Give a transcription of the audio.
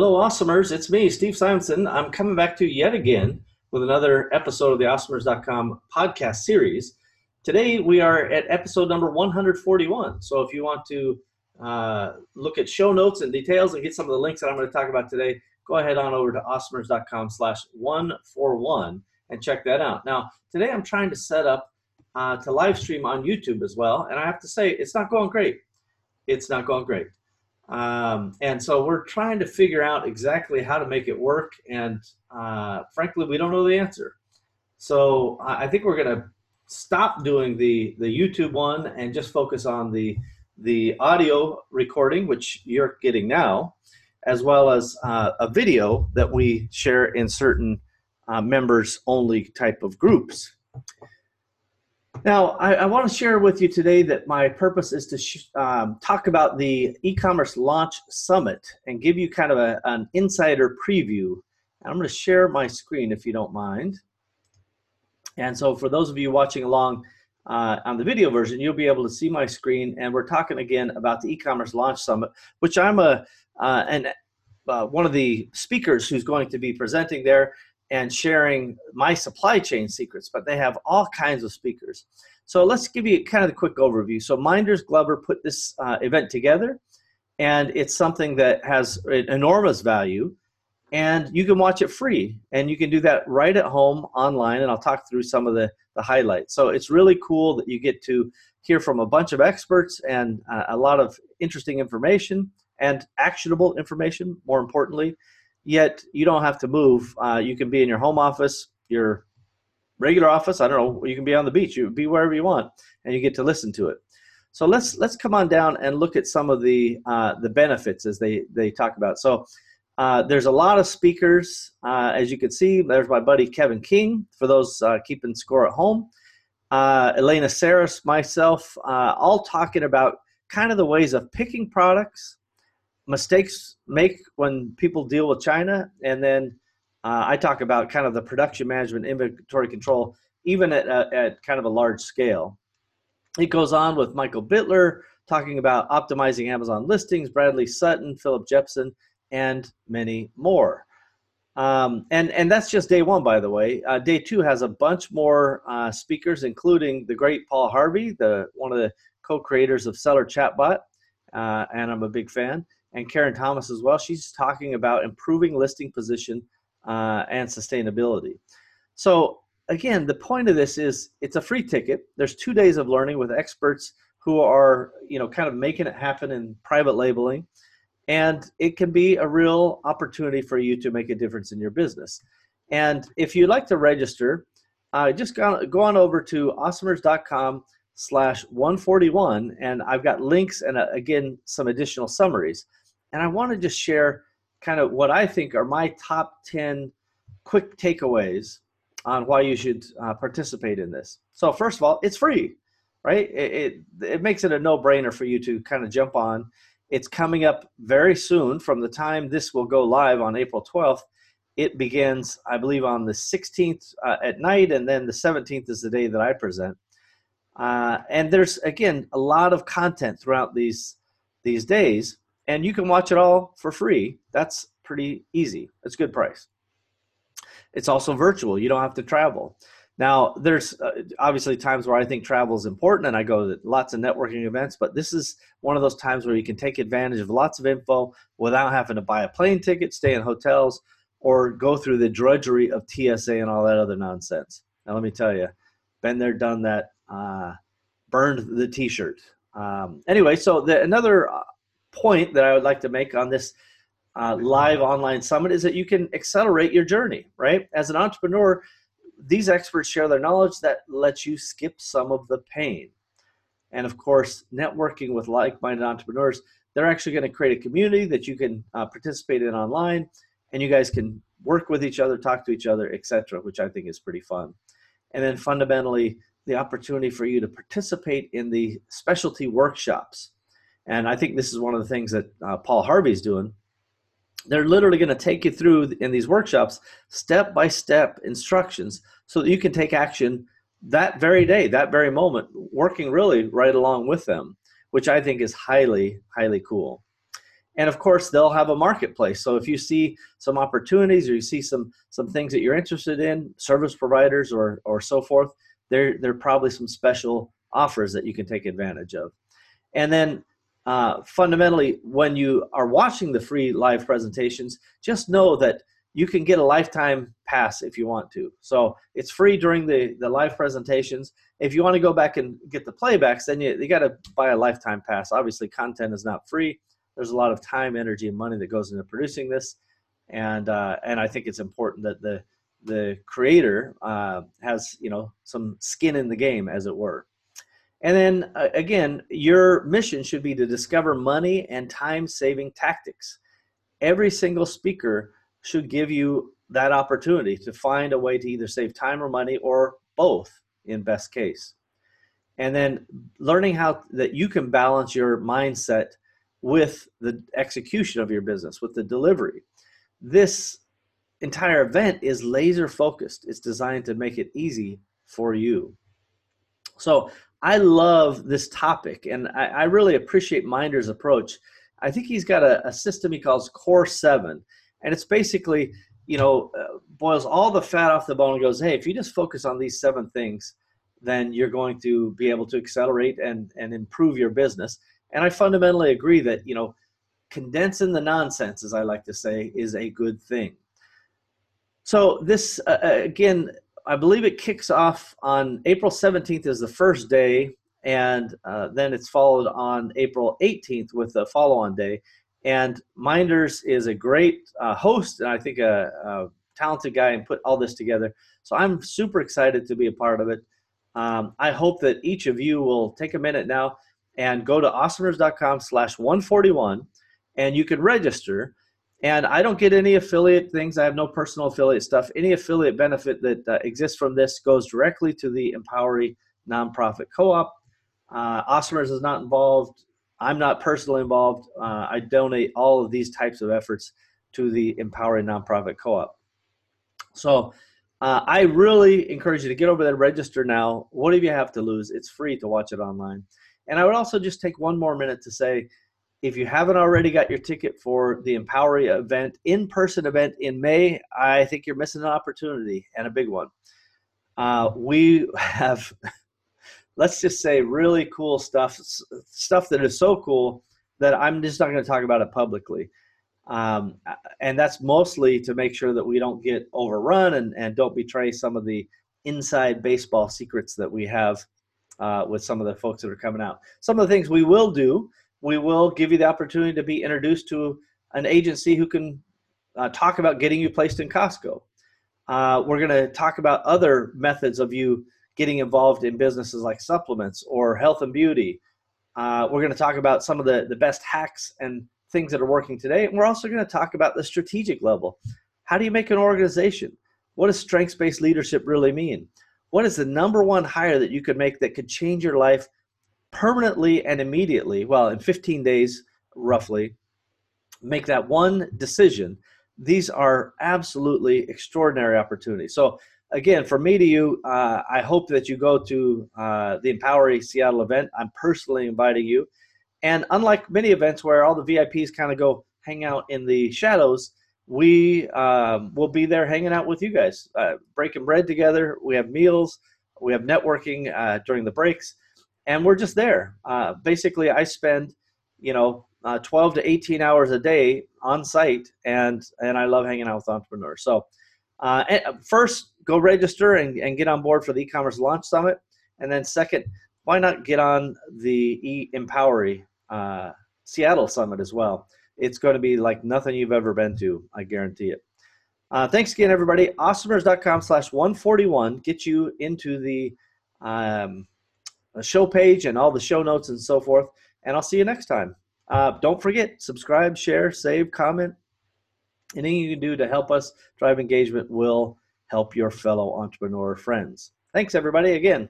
Hello, Awesomers. It's me, Steve Simonson. I'm coming back to you yet again with another episode of the Awesomers.com podcast series. Today, we are at episode number 141. So, if you want to uh, look at show notes and details and get some of the links that I'm going to talk about today, go ahead on over to awesomers.com slash 141 and check that out. Now, today I'm trying to set up uh, to live stream on YouTube as well, and I have to say, it's not going great. It's not going great. Um, and so we're trying to figure out exactly how to make it work. And uh, frankly, we don't know the answer. So I think we're going to stop doing the, the YouTube one and just focus on the, the audio recording, which you're getting now, as well as uh, a video that we share in certain uh, members only type of groups. Now, I, I want to share with you today that my purpose is to sh- um, talk about the e-commerce launch summit and give you kind of a, an insider preview. I'm going to share my screen if you don't mind. And so for those of you watching along uh, on the video version, you'll be able to see my screen. And we're talking again about the e-commerce launch summit, which I'm a uh, an, uh, one of the speakers who's going to be presenting there and sharing my supply chain secrets, but they have all kinds of speakers. So let's give you kind of the quick overview. So Minders Glover put this uh, event together, and it's something that has enormous value, and you can watch it free, and you can do that right at home online, and I'll talk through some of the, the highlights. So it's really cool that you get to hear from a bunch of experts and uh, a lot of interesting information and actionable information, more importantly yet you don't have to move. Uh, you can be in your home office, your regular office. I don't know. You can be on the beach. You be wherever you want, and you get to listen to it. So let's let's come on down and look at some of the uh, the benefits as they they talk about. So uh, there's a lot of speakers, uh, as you can see. There's my buddy Kevin King for those uh, keeping score at home. Uh, Elena Saris, myself, all talking about kind of the ways of picking products, mistakes make when people deal with China, and then uh, I talk about kind of the production management, inventory control, even at, uh, at kind of a large scale. It goes on with Michael Bittler talking about optimizing Amazon listings, Bradley Sutton, Philip Jepson, and many more. Um, and and that's just day one, by the way. Uh, day two has a bunch more uh, speakers, including the great Paul Harvey, the one of the co-creators of Seller Chatbot, uh, and I'm a big fan and Karen Thomas as well. She's talking about improving listing position uh, and sustainability. So again, the point of this is it's a free ticket. There's two days of learning with experts who are you know kind of making it happen in private labeling, and it can be a real opportunity for you to make a difference in your business. And if you'd like to register, uh, just go, go on over to awesomers.com slash 141 and i've got links and uh, again some additional summaries and I want to just share kind of what I think are my top 10 quick takeaways on why you should uh, participate in this. So, first of all, it's free, right? It, it, it makes it a no brainer for you to kind of jump on. It's coming up very soon from the time this will go live on April 12th. It begins, I believe, on the 16th uh, at night, and then the 17th is the day that I present. Uh, and there's again a lot of content throughout these these days and you can watch it all for free. That's pretty easy. It's a good price. It's also virtual. You don't have to travel. Now, there's uh, obviously times where I think travel is important and I go to lots of networking events, but this is one of those times where you can take advantage of lots of info without having to buy a plane ticket, stay in hotels, or go through the drudgery of TSA and all that other nonsense. Now, let me tell you, been there, done that, uh, burned the t shirt. Um, anyway, so the, another uh, point that I would like to make on this uh, live online summit is that you can accelerate your journey, right? As an entrepreneur, these experts share their knowledge that lets you skip some of the pain. And of course, networking with like minded entrepreneurs, they're actually going to create a community that you can uh, participate in online and you guys can work with each other, talk to each other, etc., which I think is pretty fun. And then fundamentally, the opportunity for you to participate in the specialty workshops and I think this is one of the things that uh, Paul Harvey's doing. They're literally going to take you through in these workshops step by step instructions so that you can take action that very day, that very moment, working really right along with them, which I think is highly, highly cool. and of course they'll have a marketplace so if you see some opportunities or you see some some things that you're interested in service providers or or so forth there there are probably some special offers that you can take advantage of and then uh, fundamentally when you are watching the free live presentations just know that you can get a lifetime pass if you want to. So it's free during the the live presentations. If you want to go back and get the playbacks then you, you got to buy a lifetime pass. Obviously content is not free. There's a lot of time, energy, and money that goes into producing this, and uh, and I think it's important that the the creator uh, has you know some skin in the game, as it were. And then uh, again, your mission should be to discover money and time saving tactics. Every single speaker should give you that opportunity to find a way to either save time or money or both in best case. And then learning how that you can balance your mindset with the execution of your business, with the delivery. This entire event is laser focused. It's designed to make it easy for you. So I love this topic, and I, I really appreciate Minder's approach. I think he's got a, a, system he calls Core Seven, and it's basically, you know, uh, boils all the fat off the bone and goes, hey, if you just focus on these seven things, then you're going to be able to accelerate and, and improve your business. And I fundamentally agree that, you know, condensing the nonsense, as I like to say, is a good thing. So this, uh, uh again, I believe it kicks off on April 17th is the first day, and uh, then it's followed on April 18th with the follow-on day. And Minders is a great uh, host, and I think a, a, talented guy, and put all this together. So I'm super excited to be a part of it. Um, I hope that each of you will take a minute now and go to awesomers.com slash 141 and you can register and i don't get any affiliate things i have no personal affiliate stuff any affiliate benefit that uh, exists from this goes directly to the empowery nonprofit co-op uh, awesomers is not involved i'm not personally involved uh, i donate all of these types of efforts to the empowery nonprofit co-op so uh, I really encourage you to get over there, register now. What do you have to lose? It's free to watch it online. And I would also just take one more minute to say if you haven't already got your ticket for the Empowery event, in person event in May, I think you're missing an opportunity and a big one. Uh, we have, let's just say, really cool stuff, stuff that is so cool that I'm just not going to talk about it publicly. Um, and that's mostly to make sure that we don't get overrun and, and don't betray some of the inside baseball secrets that we have uh, with some of the folks that are coming out. Some of the things we will do, we will give you the opportunity to be introduced to an agency who can uh, talk about getting you placed in Costco. Uh, we're going to talk about other methods of you getting involved in businesses like supplements or health and beauty. Uh, we're going to talk about some of the, the best hacks and things that are working today. And we're also going to talk about the strategic level. How do you make an organization? What does strengths based leadership really mean? what is the number one hire that you could make that could change your life permanently and immediately? Well, in 15 days, roughly, make that one decision. These are absolutely extraordinary opportunities. So, again, for me to you, uh, I hope that you go to uh, the Empowery Seattle event. I'm personally inviting you. And unlike many events where all the VIPs kind of go hang out in the shadows, we um, will be there hanging out with you guys, uh, breaking bread together. We have meals, we have networking uh, during the breaks, and we're just there. Uh, basically, I spend, you know, uh, 12 to 18 hours a day on site, and and I love hanging out with entrepreneurs. So, uh, first, go register and, and get on board for the e-commerce launch summit, and then second, why not get on the e Empowery uh, Seattle summit as well? it's going to be like nothing you've ever been to. I guarantee it. Uh, thanks again, everybody. Awesomers.com slash 141 get you into the um, show page and all the show notes and so forth. And I'll see you next time. Uh, don't forget, subscribe, share, save, comment. Anything you can do to help us drive engagement will help your fellow entrepreneur friends. Thanks, everybody, again.